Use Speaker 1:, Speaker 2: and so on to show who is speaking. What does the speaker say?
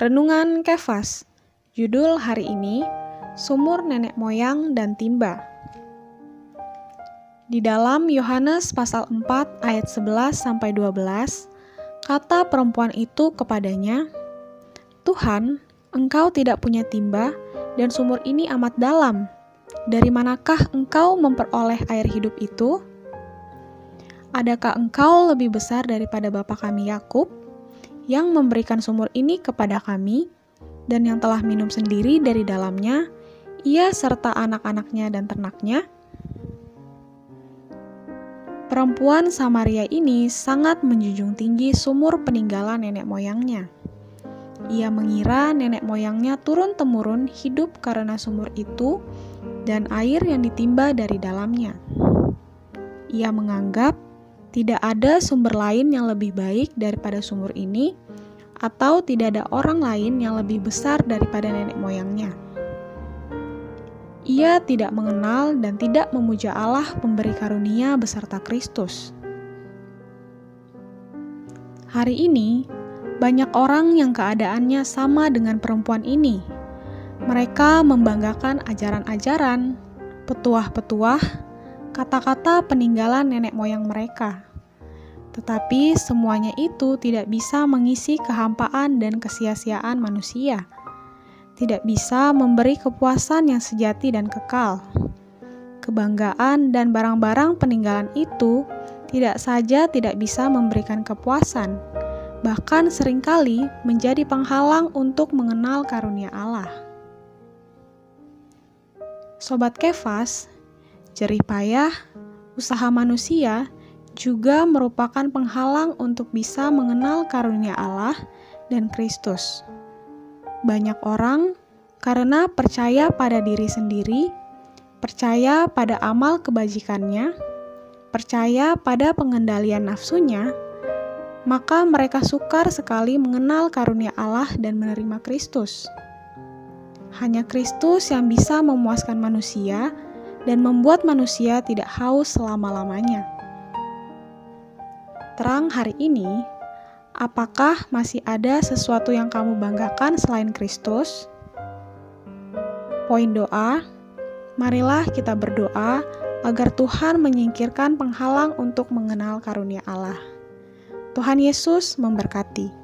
Speaker 1: Renungan Kefas Judul hari ini Sumur Nenek Moyang dan Timba Di dalam Yohanes pasal 4 ayat 11 sampai 12 kata perempuan itu kepadanya Tuhan, engkau tidak punya timba dan sumur ini amat dalam. Dari manakah engkau memperoleh air hidup itu? Adakah engkau lebih besar daripada bapa kami Yakub yang memberikan sumur ini kepada kami dan yang telah minum sendiri dari dalamnya, ia serta anak-anaknya dan ternaknya? Perempuan Samaria ini sangat menjunjung tinggi sumur peninggalan nenek moyangnya. Ia mengira nenek moyangnya turun-temurun hidup karena sumur itu dan air yang ditimba dari dalamnya. Ia menganggap tidak ada sumber lain yang lebih baik daripada sumur ini, atau tidak ada orang lain yang lebih besar daripada nenek moyangnya. Ia tidak mengenal dan tidak memuja Allah pemberi karunia beserta Kristus. Hari ini, banyak orang yang keadaannya sama dengan perempuan ini. Mereka membanggakan ajaran-ajaran, petuah-petuah, kata-kata peninggalan nenek moyang mereka. Tetapi semuanya itu tidak bisa mengisi kehampaan dan kesia-siaan manusia. Tidak bisa memberi kepuasan yang sejati dan kekal. Kebanggaan dan barang-barang peninggalan itu tidak saja tidak bisa memberikan kepuasan, bahkan sering kali menjadi penghalang untuk mengenal karunia Allah. Sobat Kefas, Jerih payah, usaha manusia juga merupakan penghalang untuk bisa mengenal karunia Allah dan Kristus. Banyak orang karena percaya pada diri sendiri, percaya pada amal kebajikannya, percaya pada pengendalian nafsunya, maka mereka sukar sekali mengenal karunia Allah dan menerima Kristus. Hanya Kristus yang bisa memuaskan manusia dan membuat manusia tidak haus selama-lamanya. Terang hari ini, apakah masih ada sesuatu yang kamu banggakan selain Kristus? Poin doa, marilah kita berdoa agar Tuhan menyingkirkan penghalang untuk mengenal karunia Allah. Tuhan Yesus memberkati.